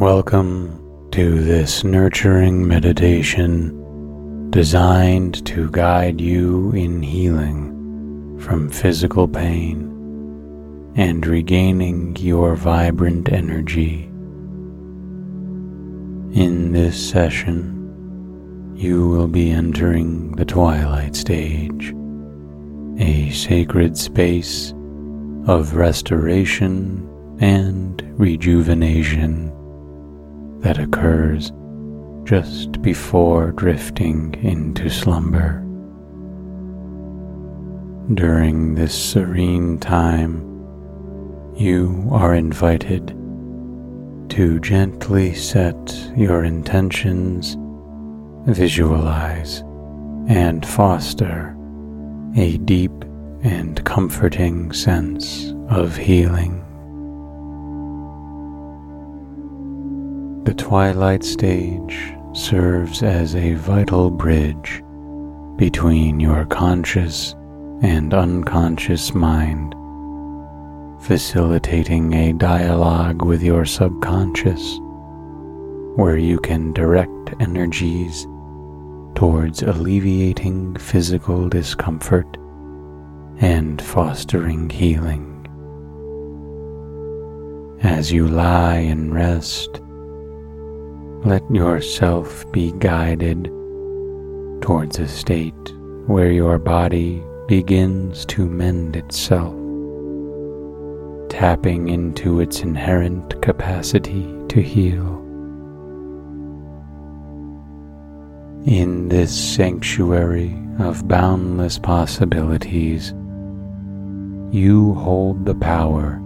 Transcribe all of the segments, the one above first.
Welcome to this nurturing meditation designed to guide you in healing from physical pain and regaining your vibrant energy. In this session, you will be entering the twilight stage, a sacred space of restoration and rejuvenation that occurs just before drifting into slumber. During this serene time, you are invited to gently set your intentions, visualize, and foster a deep and comforting sense of healing. The twilight stage serves as a vital bridge between your conscious and unconscious mind, facilitating a dialogue with your subconscious where you can direct energies towards alleviating physical discomfort and fostering healing. As you lie and rest, let yourself be guided towards a state where your body begins to mend itself, tapping into its inherent capacity to heal. In this sanctuary of boundless possibilities, you hold the power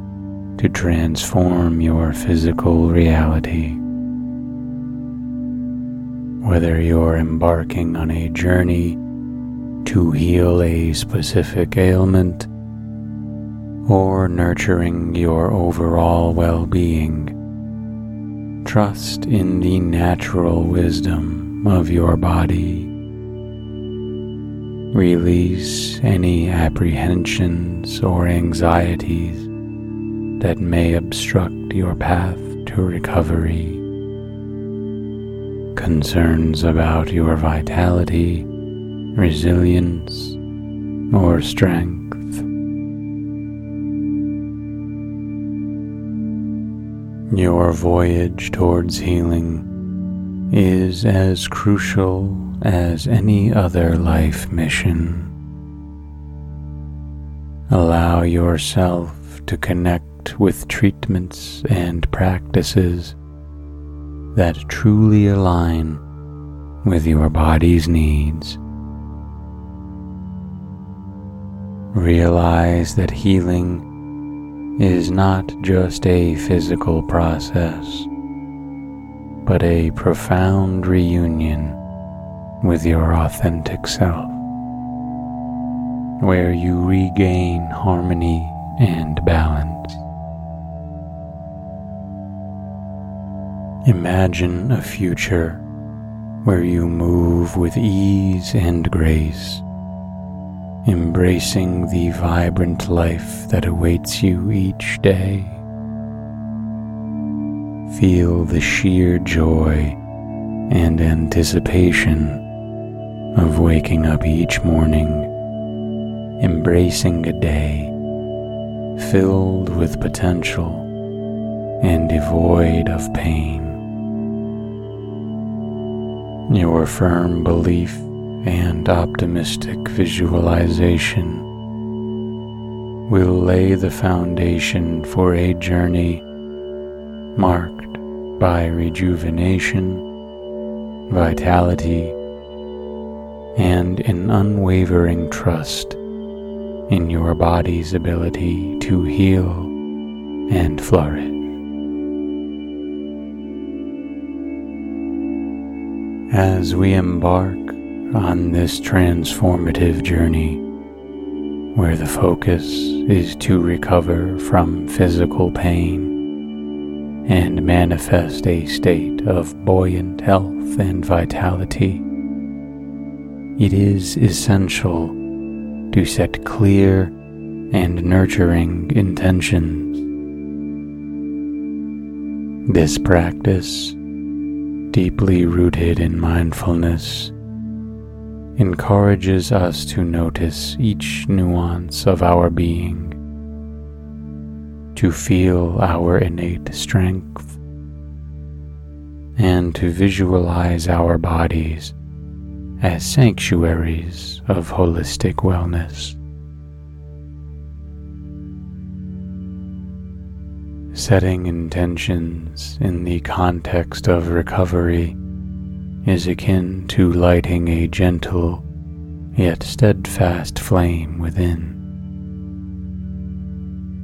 to transform your physical reality whether you're embarking on a journey to heal a specific ailment or nurturing your overall well being. Trust in the natural wisdom of your body. Release any apprehensions or anxieties that may obstruct your path to recovery concerns about your vitality, resilience, or strength. Your voyage towards healing is as crucial as any other life mission. Allow yourself to connect with treatments and practices that truly align with your body's needs. Realize that healing is not just a physical process, but a profound reunion with your authentic self, where you regain harmony and balance. Imagine a future where you move with ease and grace, embracing the vibrant life that awaits you each day. Feel the sheer joy and anticipation of waking up each morning, embracing a day filled with potential and devoid of pain. Your firm belief and optimistic visualization will lay the foundation for a journey marked by rejuvenation, vitality, and an unwavering trust in your body's ability to heal and flourish. As we embark on this transformative journey, where the focus is to recover from physical pain and manifest a state of buoyant health and vitality, it is essential to set clear and nurturing intentions. This practice, deeply rooted in mindfulness, encourages us to notice each nuance of our being, to feel our innate strength, and to visualize our bodies as sanctuaries of holistic wellness. Setting intentions in the context of recovery is akin to lighting a gentle yet steadfast flame within.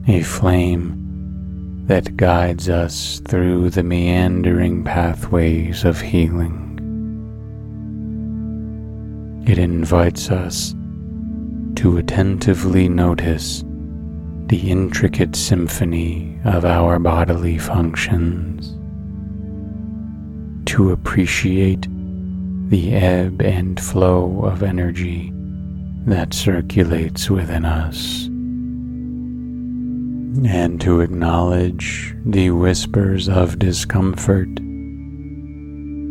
A flame that guides us through the meandering pathways of healing. It invites us to attentively notice the intricate symphony of our bodily functions, to appreciate the ebb and flow of energy that circulates within us, and to acknowledge the whispers of discomfort,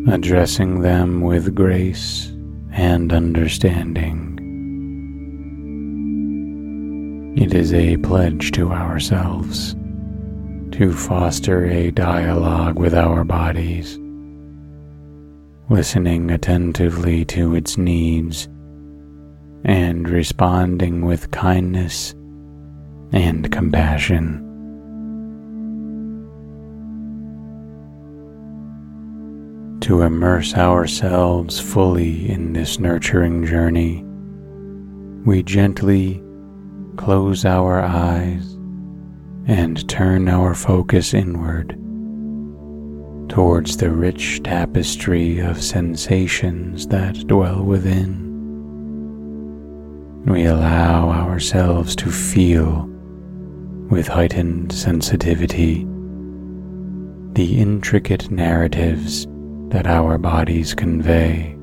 addressing them with grace and understanding. It is a pledge to ourselves to foster a dialogue with our bodies, listening attentively to its needs and responding with kindness and compassion. to immerse ourselves fully in this nurturing journey, we gently close our eyes and turn our focus inward towards the rich tapestry of sensations that dwell within. We allow ourselves to feel with heightened sensitivity the intricate narratives that our bodies convey.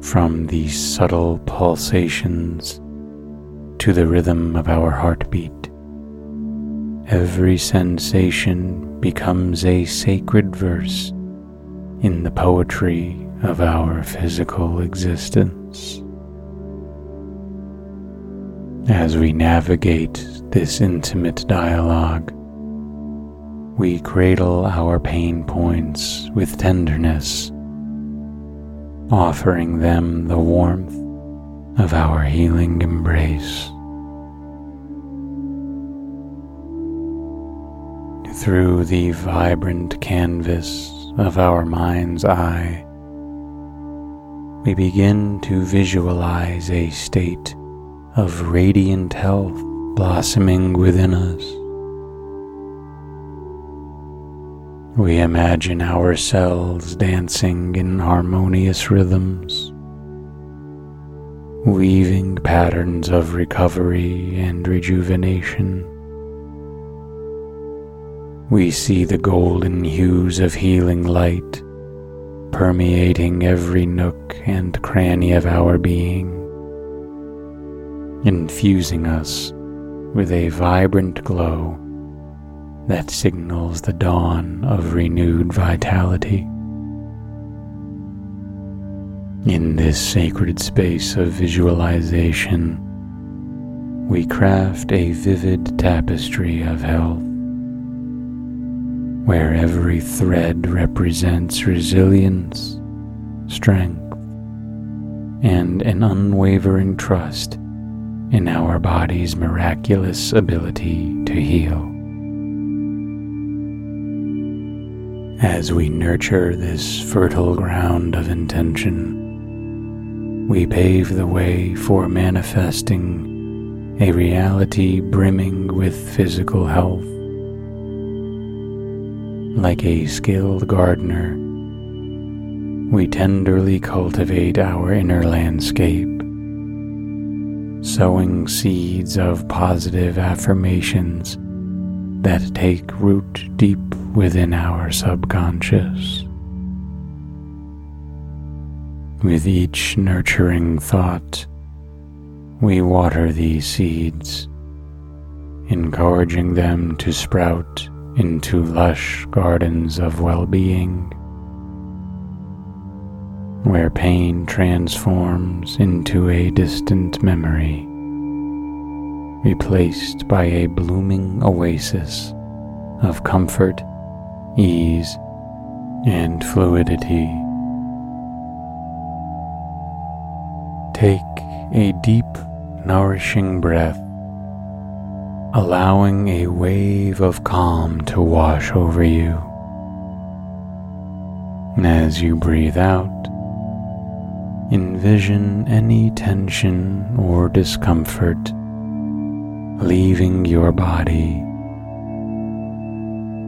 From these subtle pulsations to the rhythm of our heartbeat, every sensation becomes a sacred verse in the poetry of our physical existence. As we navigate this intimate dialogue, we cradle our pain points with tenderness, offering them the warmth of our healing embrace. Through the vibrant canvas of our mind's eye, we begin to visualize a state of radiant health blossoming within us. We imagine ourselves dancing in harmonious rhythms, weaving patterns of recovery and rejuvenation. We see the golden hues of healing light permeating every nook and cranny of our being, infusing us with a vibrant glow that signals the dawn of renewed vitality. In this sacred space of visualization, we craft a vivid tapestry of health, where every thread represents resilience, strength, and an unwavering trust in our body's miraculous ability to heal. As we nurture this fertile ground of intention, we pave the way for manifesting a reality brimming with physical health. Like a skilled gardener, we tenderly cultivate our inner landscape, sowing seeds of positive affirmations that take root deep within our subconscious. With each nurturing thought, we water these seeds, encouraging them to sprout into lush gardens of well being, where pain transforms into a distant memory, replaced by a blooming oasis of comfort ease, and fluidity. Take a deep, nourishing breath, allowing a wave of calm to wash over you. As you breathe out, envision any tension or discomfort leaving your body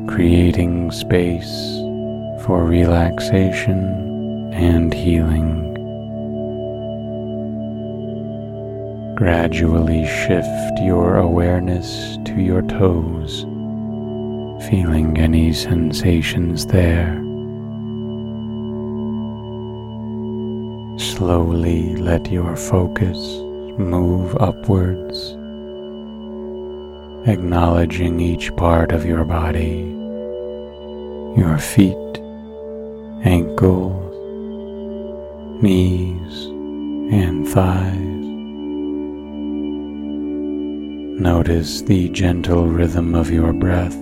creating space for relaxation and healing. Gradually shift your awareness to your toes, feeling any sensations there. Slowly let your focus move upwards, acknowledging each part of your body your feet, ankles, knees, and thighs. Notice the gentle rhythm of your breath,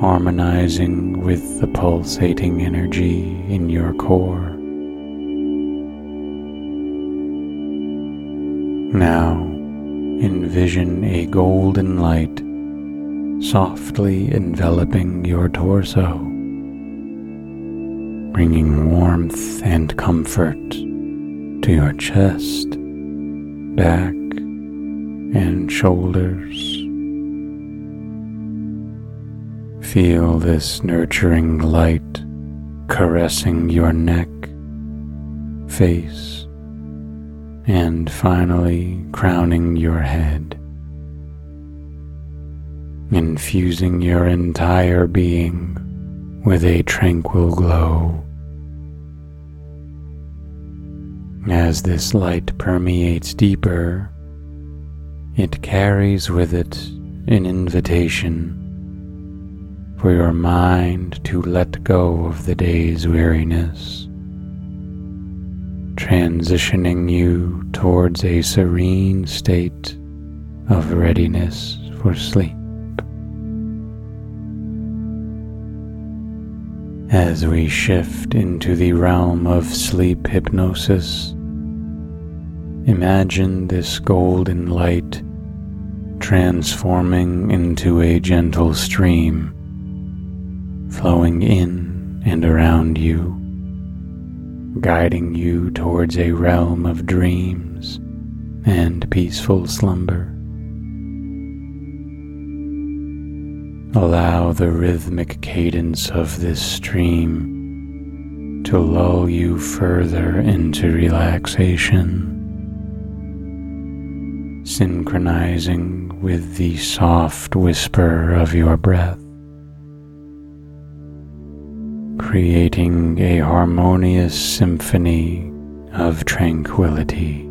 harmonizing with the pulsating energy in your core. Now, envision a golden light softly enveloping your torso, bringing warmth and comfort to your chest, back, and shoulders. Feel this nurturing light caressing your neck, face, and finally crowning your head infusing your entire being with a tranquil glow. As this light permeates deeper, it carries with it an invitation for your mind to let go of the day's weariness, transitioning you towards a serene state of readiness for sleep. As we shift into the realm of sleep hypnosis, imagine this golden light transforming into a gentle stream, flowing in and around you, guiding you towards a realm of dreams and peaceful slumber. Allow the rhythmic cadence of this stream to lull you further into relaxation, synchronizing with the soft whisper of your breath, creating a harmonious symphony of tranquility.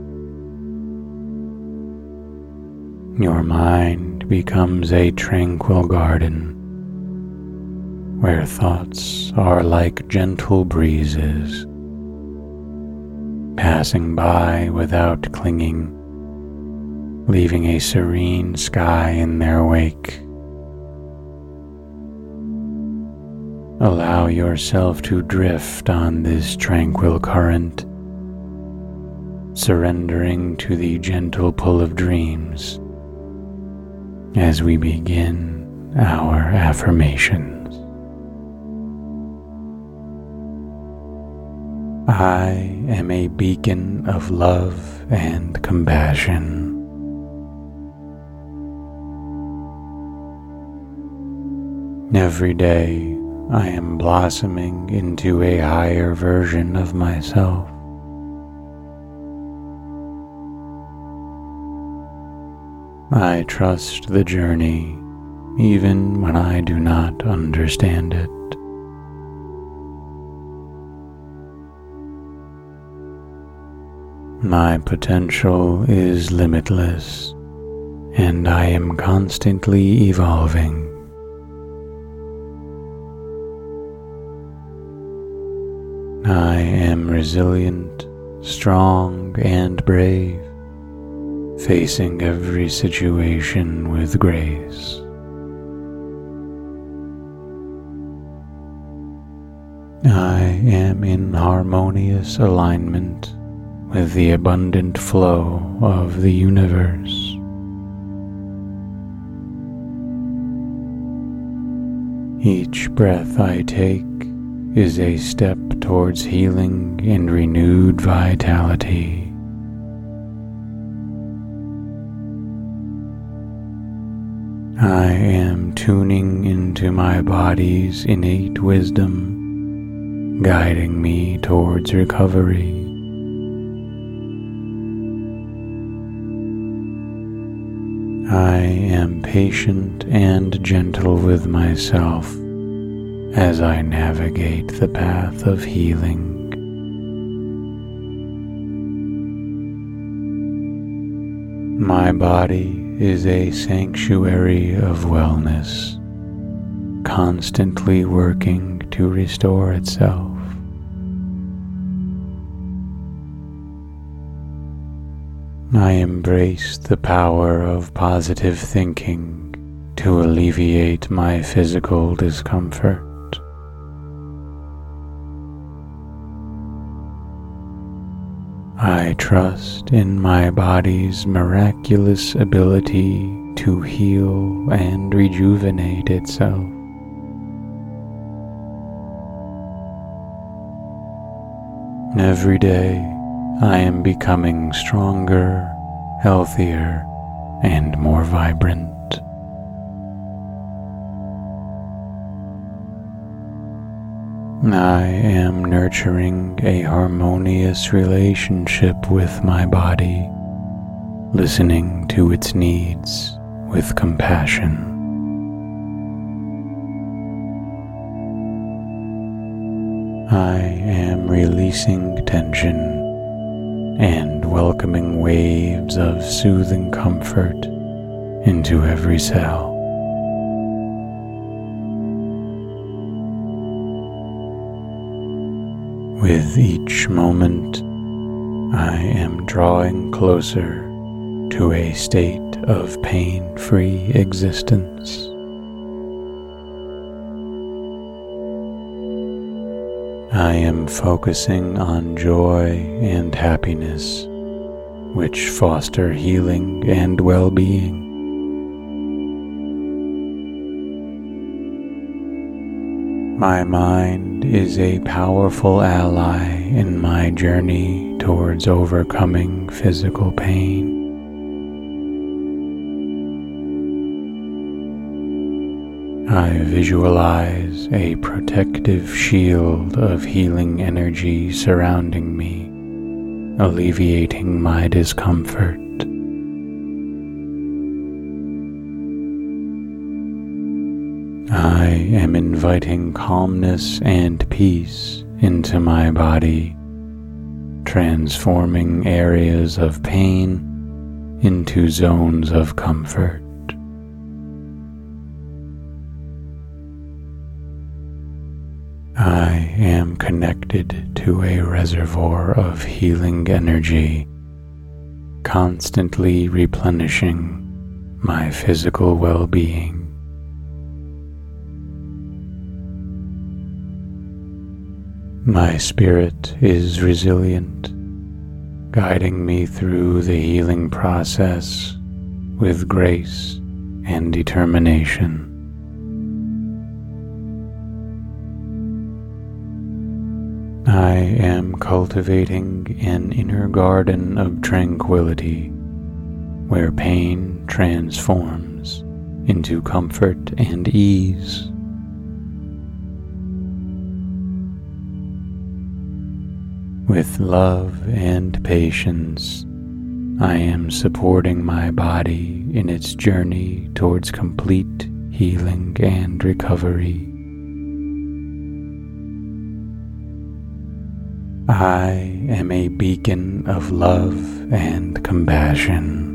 Your mind becomes a tranquil garden where thoughts are like gentle breezes, passing by without clinging, leaving a serene sky in their wake. allow yourself to drift on this tranquil current, surrendering to the gentle pull of dreams as we begin our affirmations. I am a beacon of love and compassion. Every day I am blossoming into a higher version of myself. I trust the journey even when I do not understand it. My potential is limitless and I am constantly evolving. I am resilient, strong, and brave, facing every situation with grace. I am in harmonious alignment with the abundant flow of the universe. Each breath I take is a step towards healing and renewed vitality. I am tuning into my body's innate wisdom, guiding me towards recovery. I am patient and gentle with myself as I navigate the path of healing. My body is a sanctuary of wellness, constantly working to restore itself. I embrace the power of positive thinking to alleviate my physical discomfort. I trust in my body's miraculous ability to heal and rejuvenate itself. Every day I am becoming stronger, healthier, and more vibrant. I am nurturing a harmonious relationship with my body, listening to its needs with compassion. I am releasing tension and welcoming waves of soothing comfort into every cell. With each moment, I am drawing closer to a state of pain free existence. I am focusing on joy and happiness, which foster healing and well being. My mind is a powerful ally in my journey towards overcoming physical pain. I visualize a protective shield of healing energy surrounding me, alleviating my discomfort. I am inviting calmness and peace into my body, transforming areas of pain into zones of comfort. I am connected to a reservoir of healing energy, constantly replenishing my physical well being. My spirit is resilient, guiding me through the healing process with grace and determination. I am cultivating an inner garden of tranquility where pain transforms into comfort and ease. With love and patience, I am supporting my body in its journey towards complete healing and recovery. I am a beacon of love and compassion.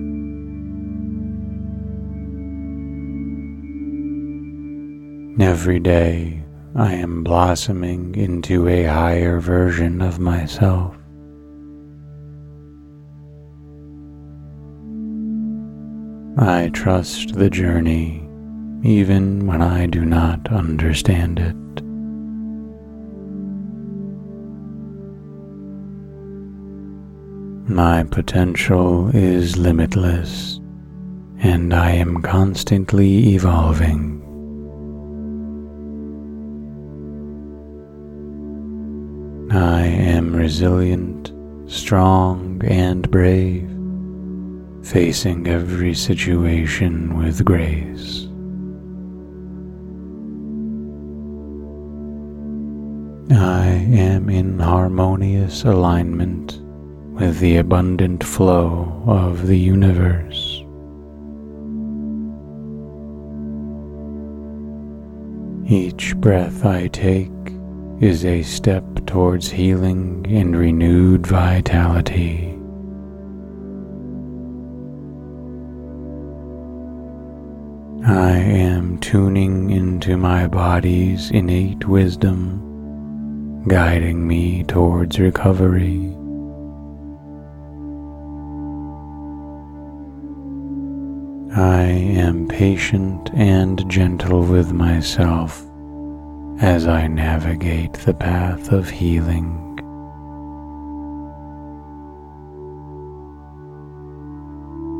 Every day I am blossoming into a higher version of myself. I trust the journey even when I do not understand it. My potential is limitless and I am constantly evolving. I am resilient, strong, and brave, facing every situation with grace. I am in harmonious alignment with the abundant flow of the universe. Each breath I take is a step towards healing and renewed vitality. I am tuning into my body's innate wisdom, guiding me towards recovery. I am patient and gentle with myself as I navigate the path of healing.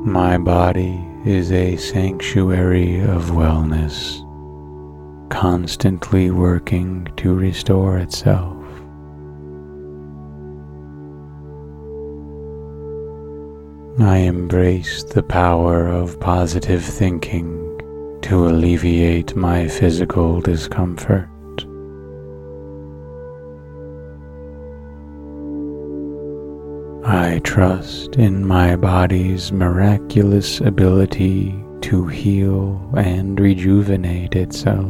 My body is a sanctuary of wellness, constantly working to restore itself. I embrace the power of positive thinking to alleviate my physical discomfort. I trust in my body's miraculous ability to heal and rejuvenate itself.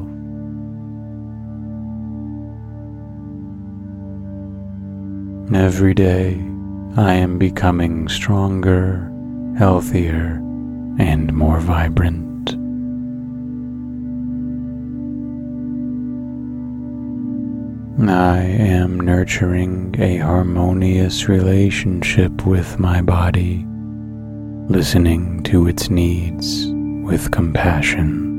Every day I am becoming stronger, healthier, and more vibrant. I am nurturing a harmonious relationship with my body, listening to its needs with compassion.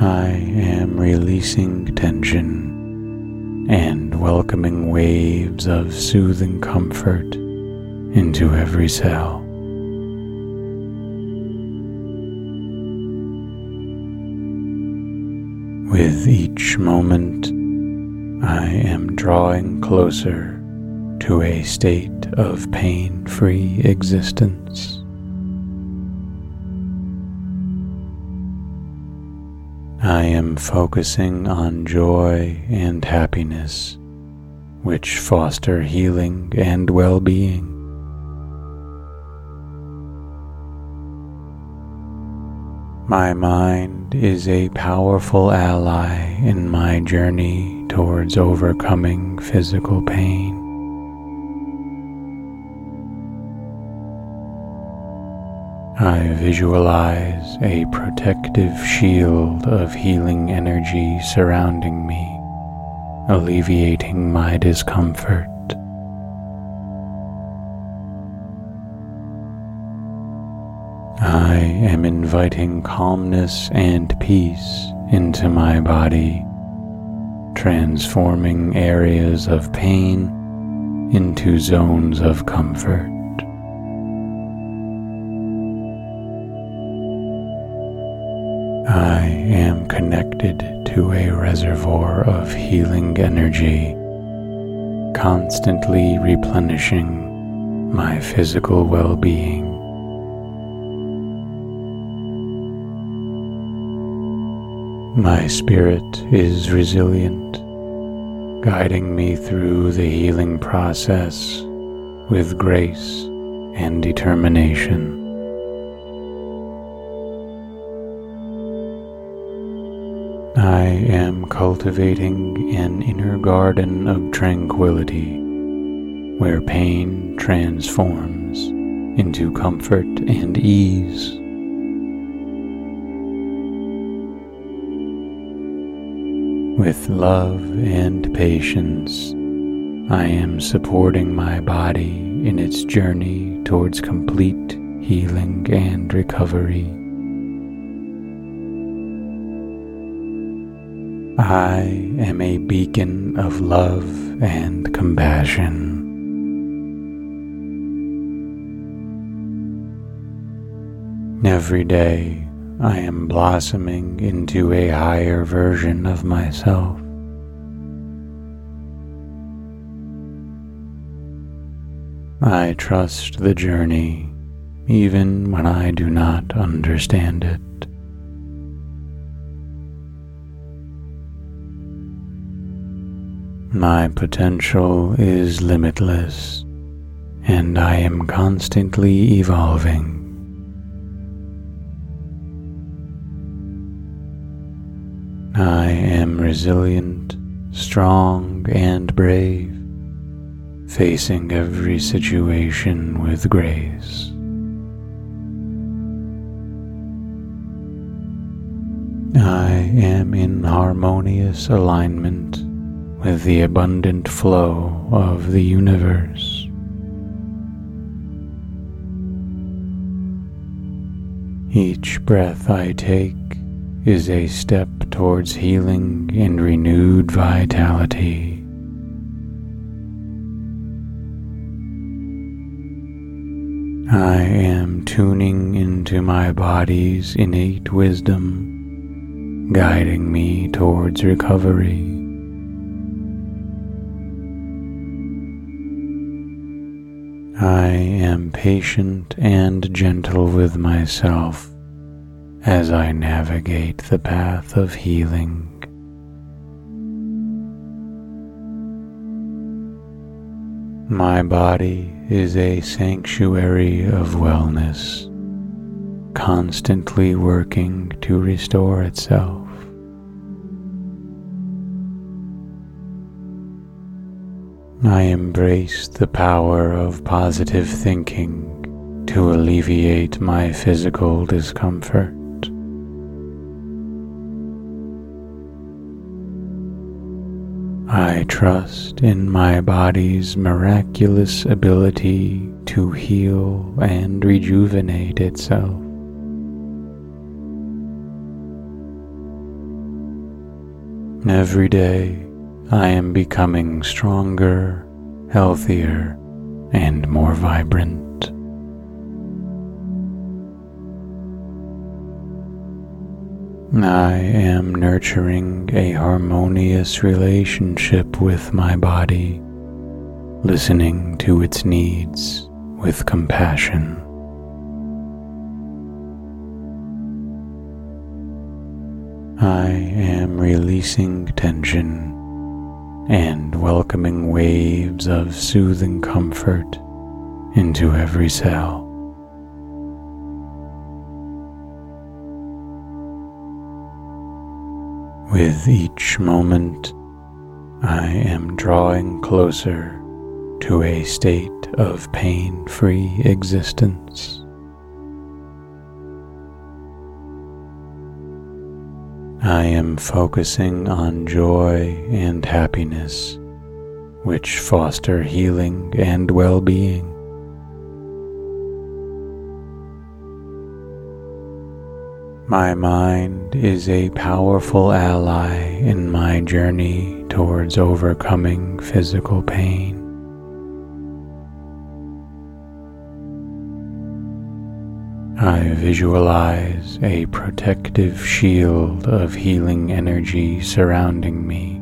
I am releasing tension and welcoming waves of soothing comfort into every cell. With each moment, I am drawing closer to a state of pain free existence. I am focusing on joy and happiness, which foster healing and well being. My mind is a powerful ally in my journey towards overcoming physical pain. I visualize a protective shield of healing energy surrounding me, alleviating my discomfort. I am inviting calmness and peace into my body, transforming areas of pain into zones of comfort. I am connected to a reservoir of healing energy, constantly replenishing my physical well being. My spirit is resilient, guiding me through the healing process with grace and determination. I am cultivating an inner garden of tranquility where pain transforms into comfort and ease. With love and patience, I am supporting my body in its journey towards complete healing and recovery. I am a beacon of love and compassion. Every day I am blossoming into a higher version of myself. I trust the journey even when I do not understand it. My potential is limitless, and I am constantly evolving. I am resilient, strong, and brave, facing every situation with grace. I am in harmonious alignment with the abundant flow of the universe. Each breath I take is a step towards healing and renewed vitality. I am tuning into my body's innate wisdom, guiding me towards recovery. I am patient and gentle with myself as I navigate the path of healing. My body is a sanctuary of wellness, constantly working to restore itself. I embrace the power of positive thinking to alleviate my physical discomfort. I trust in my body's miraculous ability to heal and rejuvenate itself. Every day, I am becoming stronger, healthier, and more vibrant. I am nurturing a harmonious relationship with my body, listening to its needs with compassion. I am releasing tension and welcoming waves of soothing comfort into every cell. With each moment, I am drawing closer to a state of pain free existence. I am focusing on joy and happiness, which foster healing and well being. My mind is a powerful ally in my journey towards overcoming physical pain. I visualize a protective shield of healing energy surrounding me,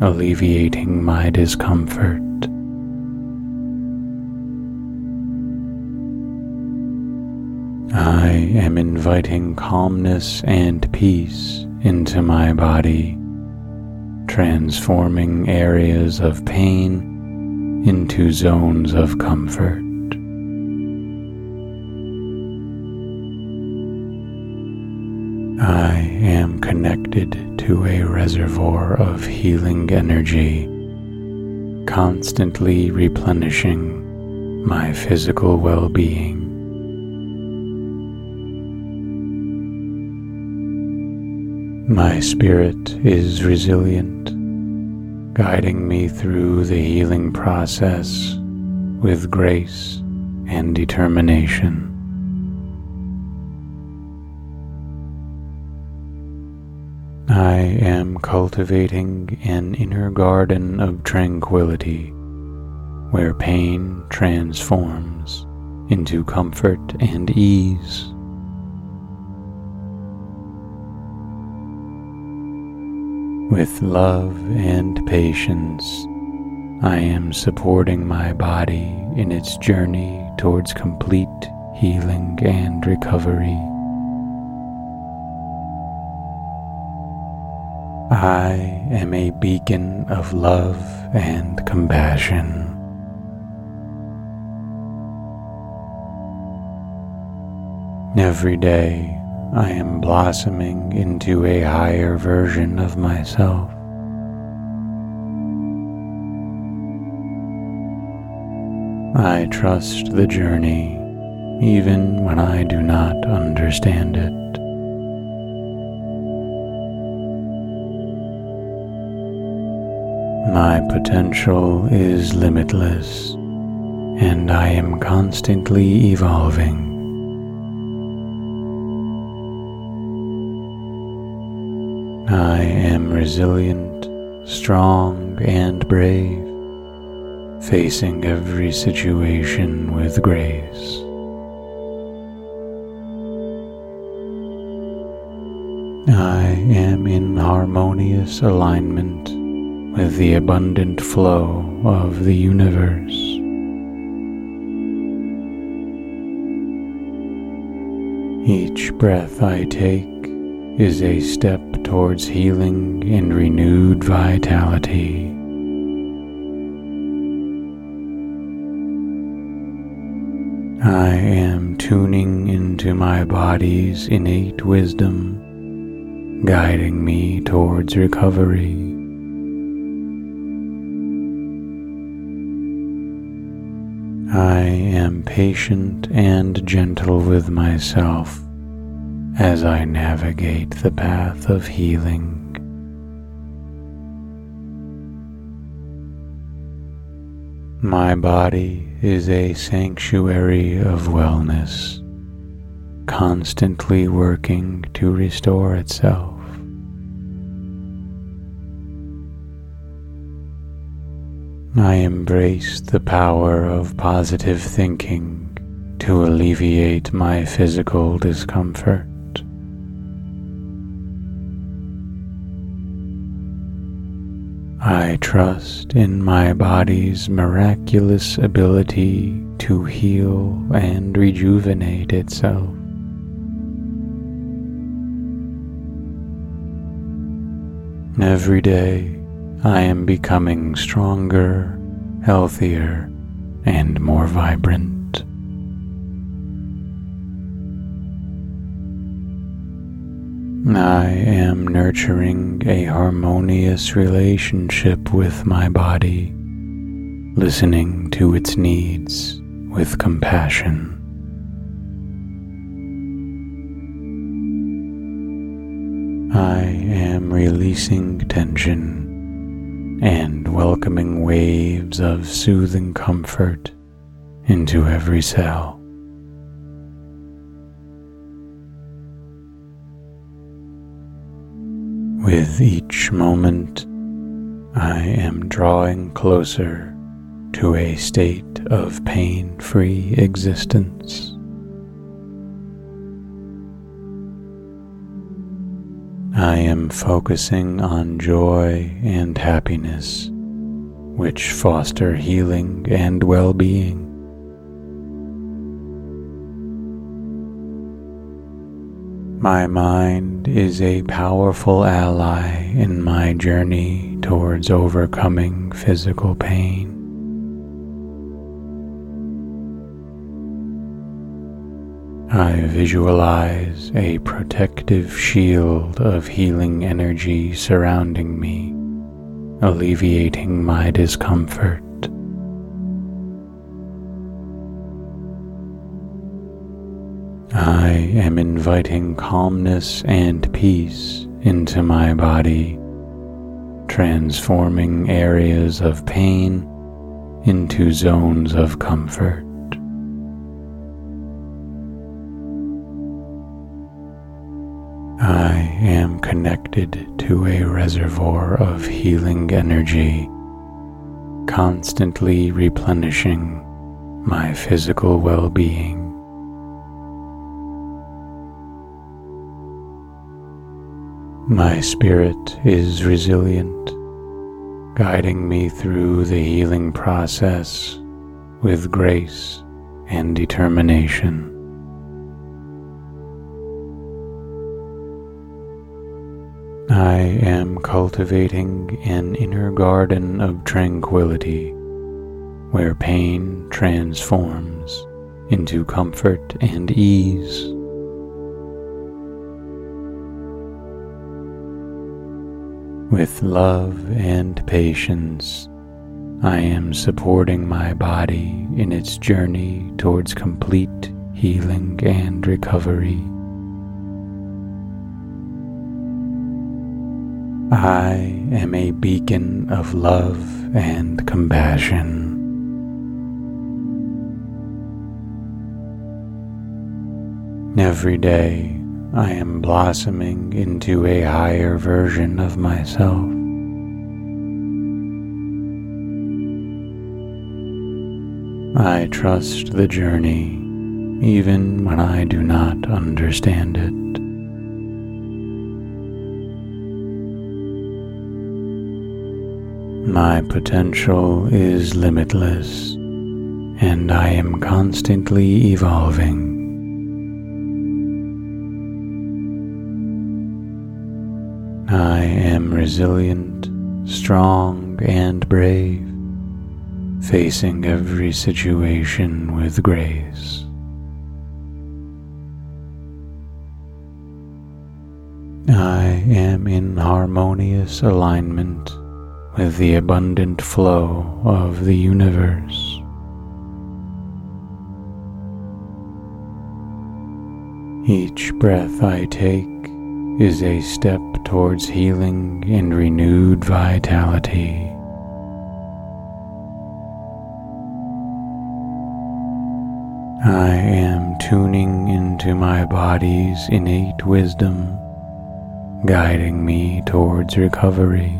alleviating my discomfort. I am inviting calmness and peace into my body, transforming areas of pain into zones of comfort. I am connected to a reservoir of healing energy, constantly replenishing my physical well being. My spirit is resilient, guiding me through the healing process with grace and determination. I am cultivating an inner garden of tranquility where pain transforms into comfort and ease. With love and patience, I am supporting my body in its journey towards complete healing and recovery. I am a beacon of love and compassion. Every day I am blossoming into a higher version of myself. I trust the journey even when I do not understand it. My potential is limitless and I am constantly evolving. I am resilient, strong, and brave, facing every situation with grace. I am in harmonious alignment with the abundant flow of the universe. Each breath I take is a step towards healing and renewed vitality. I am tuning into my body's innate wisdom, guiding me towards recovery. I am patient and gentle with myself as I navigate the path of healing. My body is a sanctuary of wellness, constantly working to restore itself. I embrace the power of positive thinking to alleviate my physical discomfort. I trust in my body's miraculous ability to heal and rejuvenate itself. Every day I am becoming stronger, healthier, and more vibrant. I am nurturing a harmonious relationship with my body, listening to its needs with compassion. I am releasing tension and welcoming waves of soothing comfort into every cell. With each moment, I am drawing closer to a state of pain free existence. I am focusing on joy and happiness, which foster healing and well being. My mind is a powerful ally in my journey towards overcoming physical pain. I visualize a protective shield of healing energy surrounding me, alleviating my discomfort. I am inviting calmness and peace into my body, transforming areas of pain into zones of comfort. I am connected to a reservoir of healing energy, constantly replenishing my physical well being. My spirit is resilient, guiding me through the healing process with grace and determination. I am cultivating an inner garden of tranquility where pain transforms into comfort and ease. With love and patience, I am supporting my body in its journey towards complete healing and recovery. I am a beacon of love and compassion. Every day I am blossoming into a higher version of myself. I trust the journey even when I do not understand it. My potential is limitless, and I am constantly evolving. I am resilient, strong, and brave, facing every situation with grace. I am in harmonious alignment with the abundant flow of the universe. Each breath I take is a step towards healing and renewed vitality. I am tuning into my body's innate wisdom, guiding me towards recovery.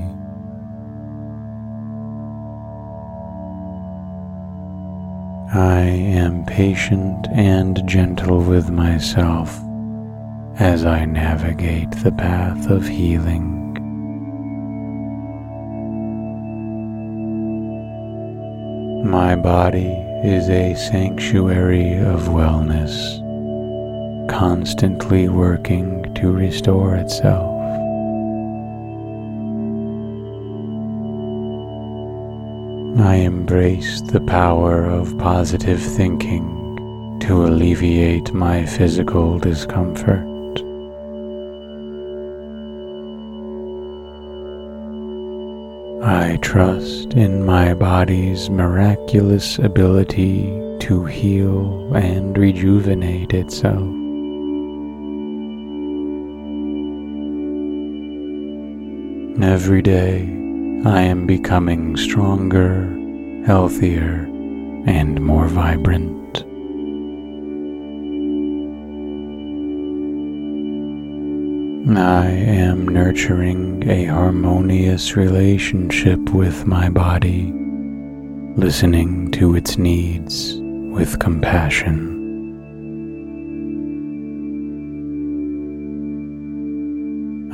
I am patient and gentle with myself as I navigate the path of healing. My body is a sanctuary of wellness, constantly working to restore itself. I embrace the power of positive thinking to alleviate my physical discomfort. I trust in my body's miraculous ability to heal and rejuvenate itself. Every day, I am becoming stronger, healthier, and more vibrant. I am nurturing a harmonious relationship with my body, listening to its needs with compassion.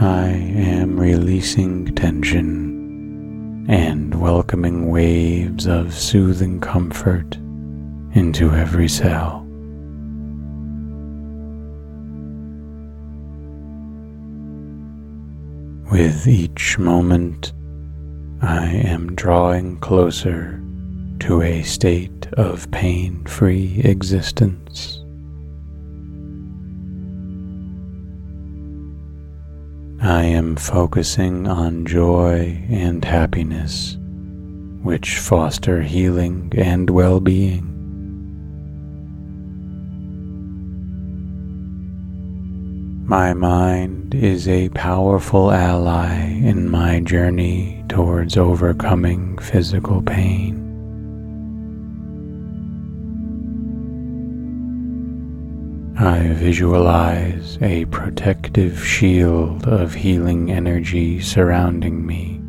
I am releasing tension and welcoming waves of soothing comfort into every cell. With each moment, I am drawing closer to a state of pain free existence. I am focusing on joy and happiness, which foster healing and well being. My mind is a powerful ally in my journey towards overcoming physical pain. I visualize a protective shield of healing energy surrounding me,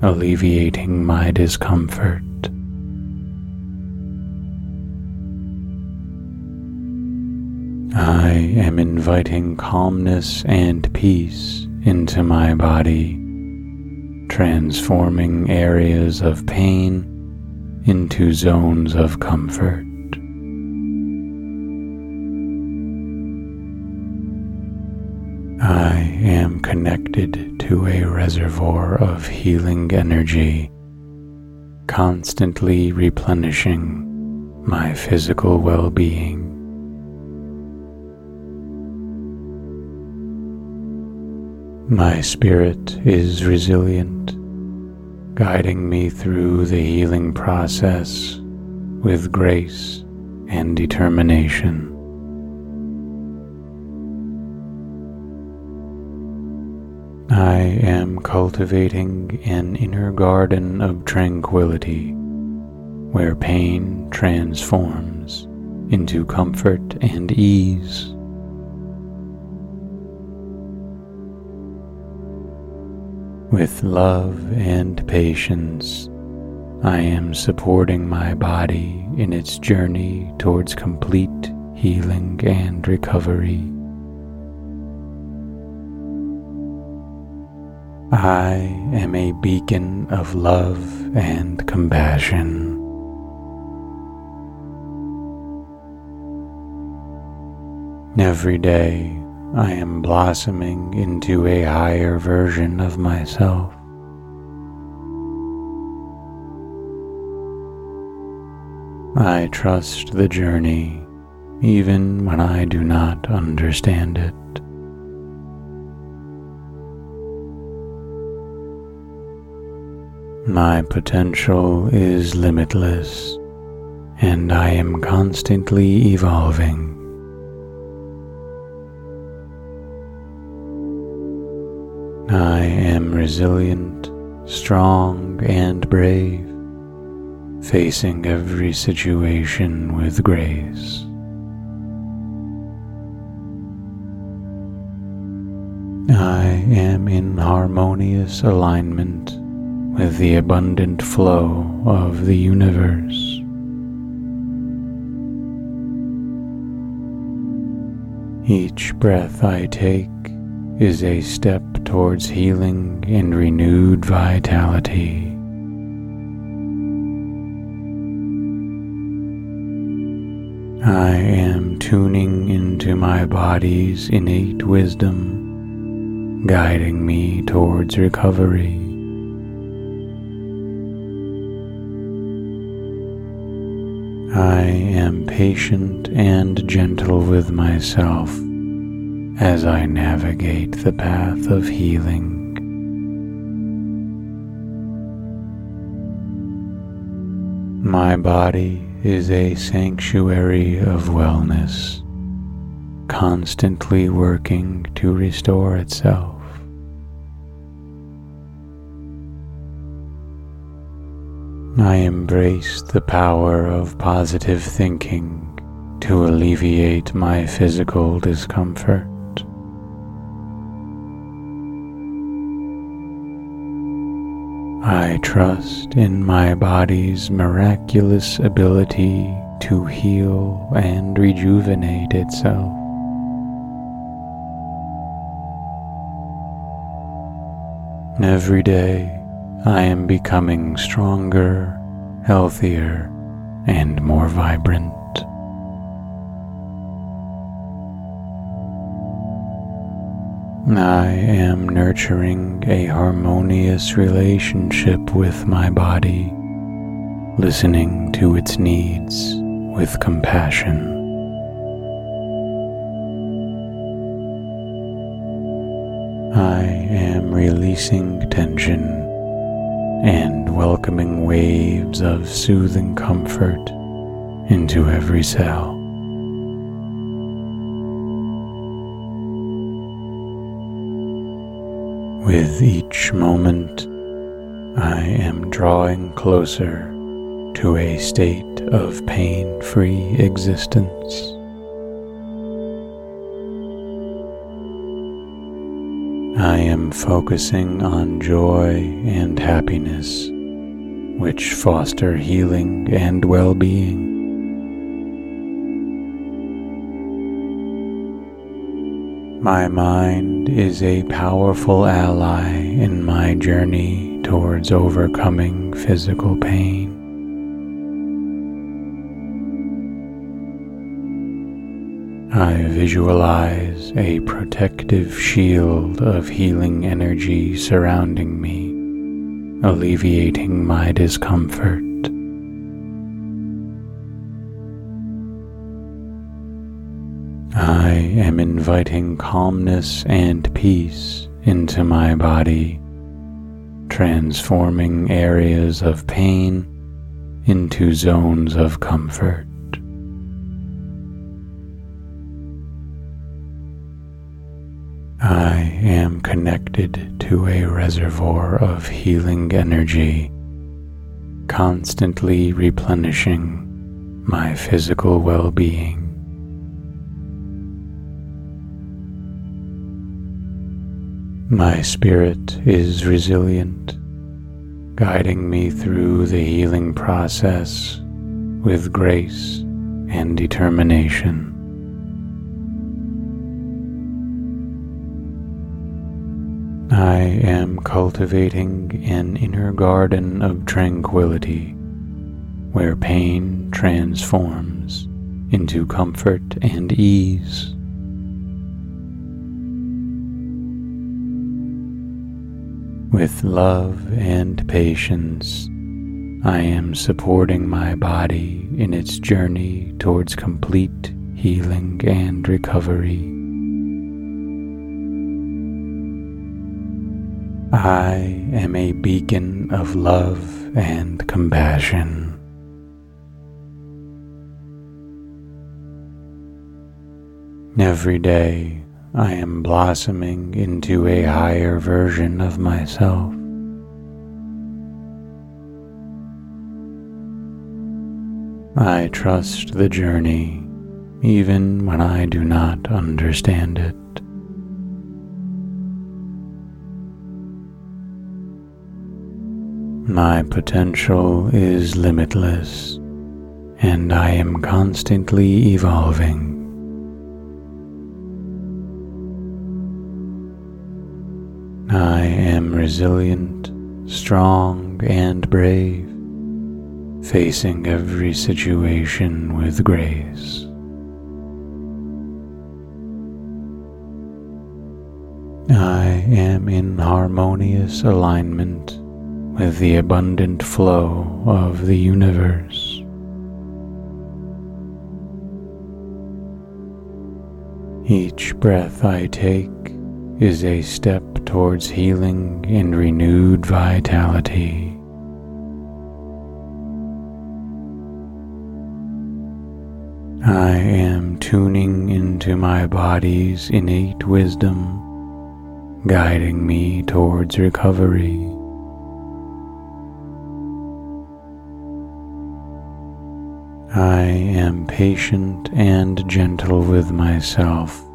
alleviating my discomfort. I am inviting calmness and peace into my body, transforming areas of pain into zones of comfort. I am connected to a reservoir of healing energy, constantly replenishing my physical well being. My spirit is resilient, guiding me through the healing process with grace and determination. I am cultivating an inner garden of tranquility where pain transforms into comfort and ease. With love and patience, I am supporting my body in its journey towards complete healing and recovery. I am a beacon of love and compassion. Every day I am blossoming into a higher version of myself. I trust the journey even when I do not understand it. My potential is limitless and I am constantly evolving. I am resilient, strong, and brave, facing every situation with grace. I am in harmonious alignment with the abundant flow of the universe. Each breath I take is a step towards healing and renewed vitality. I am tuning into my body's innate wisdom, guiding me towards recovery. I am patient and gentle with myself as I navigate the path of healing. My body is a sanctuary of wellness, constantly working to restore itself. I embrace the power of positive thinking to alleviate my physical discomfort. I trust in my body's miraculous ability to heal and rejuvenate itself. Every day I am becoming stronger, healthier, and more vibrant. I am nurturing a harmonious relationship with my body, listening to its needs with compassion. I am releasing tension and welcoming waves of soothing comfort into every cell. With each moment, I am drawing closer to a state of pain free existence. I am focusing on joy and happiness, which foster healing and well being. My mind is a powerful ally in my journey towards overcoming physical pain. I visualize a protective shield of healing energy surrounding me, alleviating my discomfort. Inviting calmness and peace into my body, transforming areas of pain into zones of comfort. I am connected to a reservoir of healing energy, constantly replenishing my physical well being. My spirit is resilient, guiding me through the healing process with grace and determination. I am cultivating an inner garden of tranquility where pain transforms into comfort and ease. With love and patience, I am supporting my body in its journey towards complete healing and recovery. I am a beacon of love and compassion. Every day I am blossoming into a higher version of myself. I trust the journey even when I do not understand it. My potential is limitless and I am constantly evolving. I am resilient, strong, and brave, facing every situation with grace. I am in harmonious alignment with the abundant flow of the universe. Each breath I take is a step towards healing and renewed vitality. I am tuning into my body's innate wisdom, guiding me towards recovery. I am patient and gentle with myself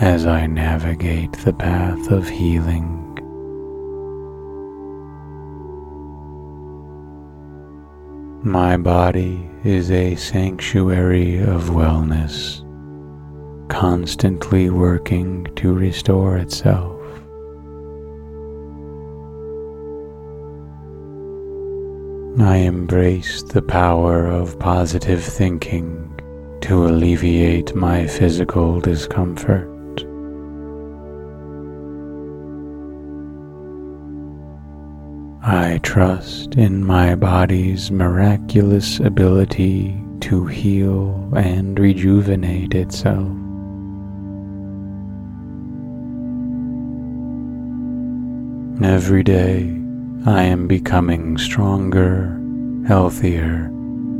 as I navigate the path of healing. My body is a sanctuary of wellness, constantly working to restore itself. I embrace the power of positive thinking to alleviate my physical discomfort. I trust in my body's miraculous ability to heal and rejuvenate itself. Every day, I am becoming stronger, healthier,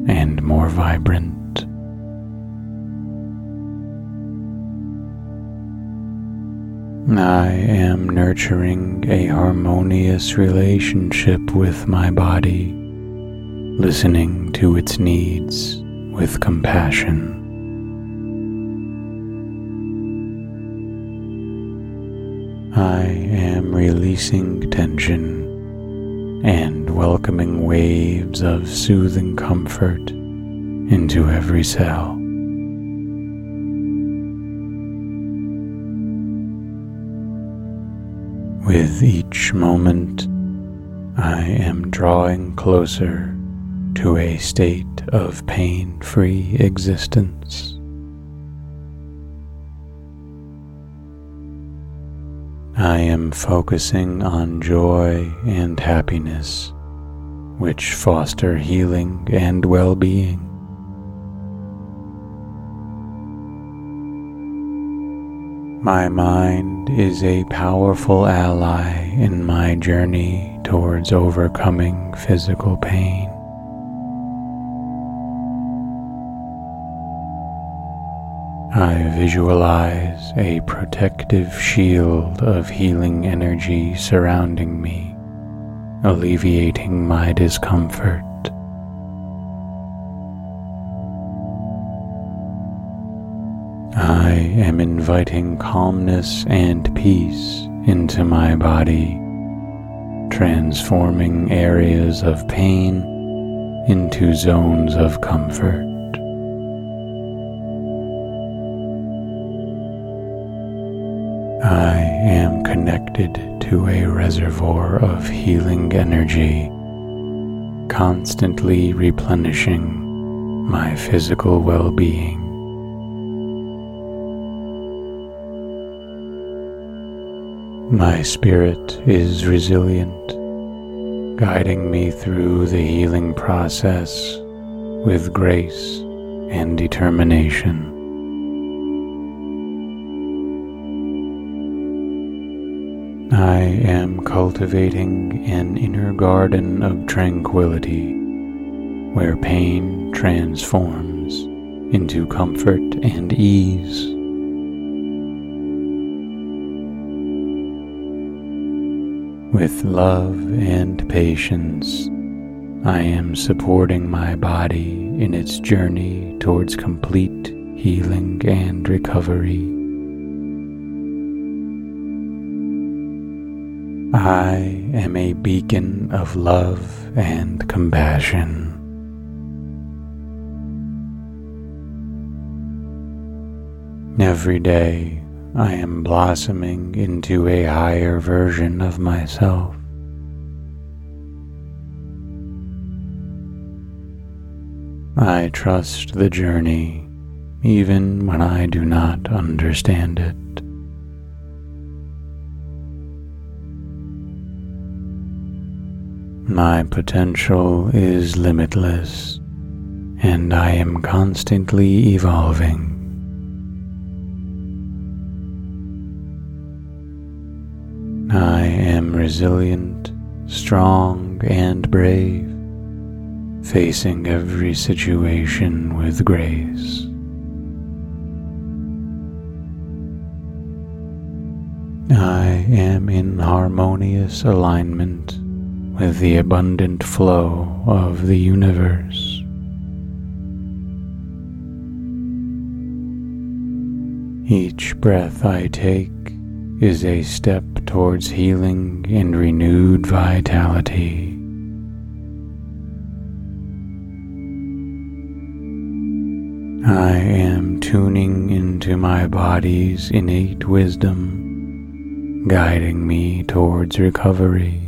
and more vibrant. I am nurturing a harmonious relationship with my body, listening to its needs with compassion. I am releasing tension and welcoming waves of soothing comfort into every cell. With each moment, I am drawing closer to a state of pain free existence. I am focusing on joy and happiness, which foster healing and well being. My mind is a powerful ally in my journey towards overcoming physical pain. I visualize a protective shield of healing energy surrounding me, alleviating my discomfort. I am inviting calmness and peace into my body, transforming areas of pain into zones of comfort. I am connected to a reservoir of healing energy, constantly replenishing my physical well being. My spirit is resilient, guiding me through the healing process with grace and determination. I am cultivating an inner garden of tranquility where pain transforms into comfort and ease. With love and patience, I am supporting my body in its journey towards complete healing and recovery. I am a beacon of love and compassion. Every day, I am blossoming into a higher version of myself. I trust the journey even when I do not understand it. My potential is limitless and I am constantly evolving. I am resilient, strong, and brave, facing every situation with grace. I am in harmonious alignment with the abundant flow of the universe. Each breath I take is a step towards healing and renewed vitality. I am tuning into my body's innate wisdom, guiding me towards recovery.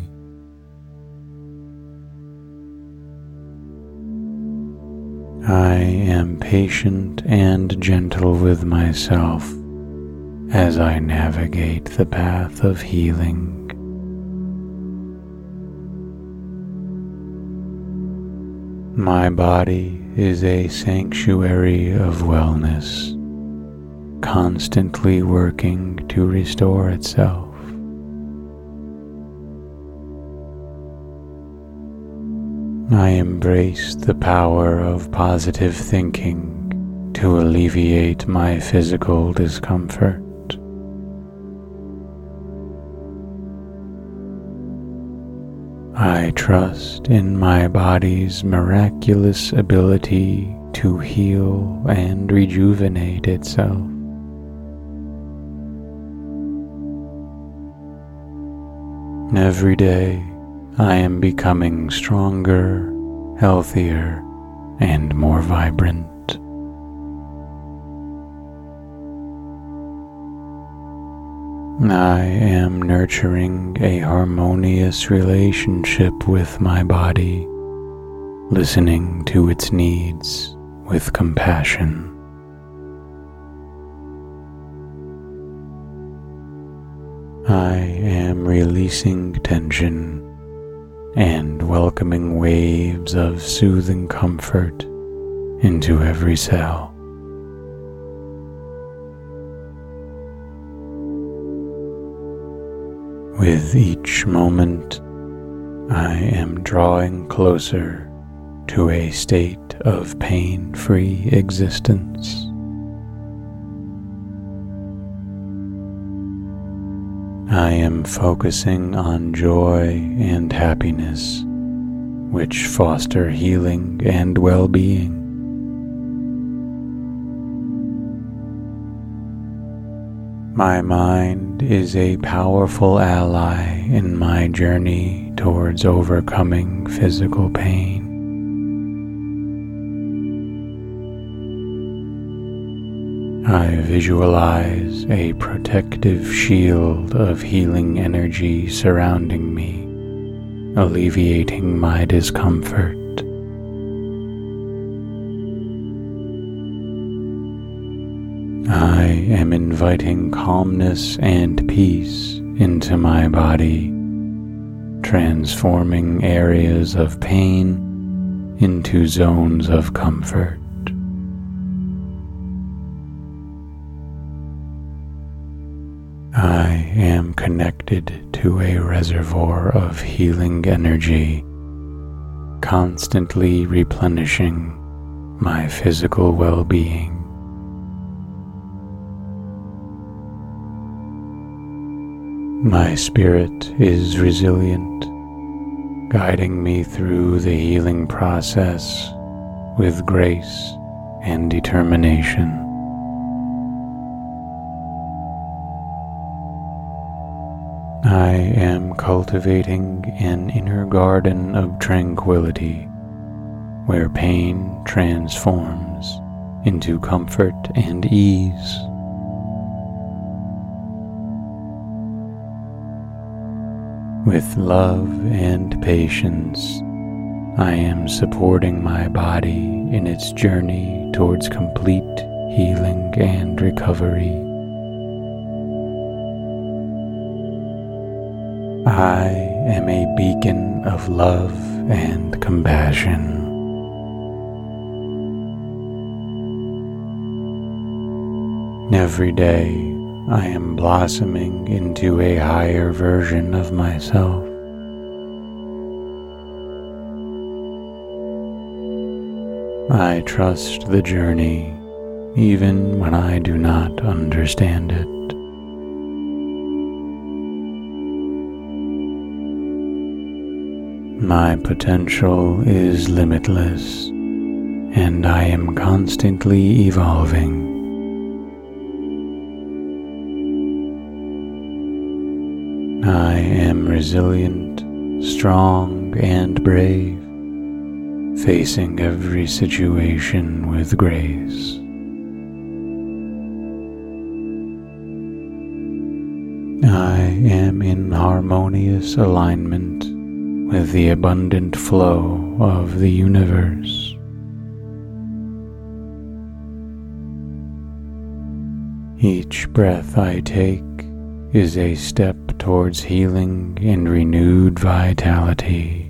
I am patient and gentle with myself as I navigate the path of healing. My body is a sanctuary of wellness, constantly working to restore itself. I embrace the power of positive thinking to alleviate my physical discomfort. I trust in my body's miraculous ability to heal and rejuvenate itself. Every day I am becoming stronger, healthier, and more vibrant. I am nurturing a harmonious relationship with my body, listening to its needs with compassion. I am releasing tension and welcoming waves of soothing comfort into every cell. With each moment, I am drawing closer to a state of pain free existence. I am focusing on joy and happiness, which foster healing and well being. My mind is a powerful ally in my journey towards overcoming physical pain. I visualize a protective shield of healing energy surrounding me, alleviating my discomfort. I am inviting calmness and peace into my body, transforming areas of pain into zones of comfort. I am connected to a reservoir of healing energy, constantly replenishing my physical well being. My spirit is resilient, guiding me through the healing process with grace and determination. I am cultivating an inner garden of tranquility where pain transforms into comfort and ease. With love and patience, I am supporting my body in its journey towards complete healing and recovery. I am a beacon of love and compassion. Every day I am blossoming into a higher version of myself. I trust the journey even when I do not understand it. My potential is limitless and I am constantly evolving. I am resilient, strong, and brave, facing every situation with grace. I am in harmonious alignment with the abundant flow of the universe. Each breath I take is a step towards healing and renewed vitality.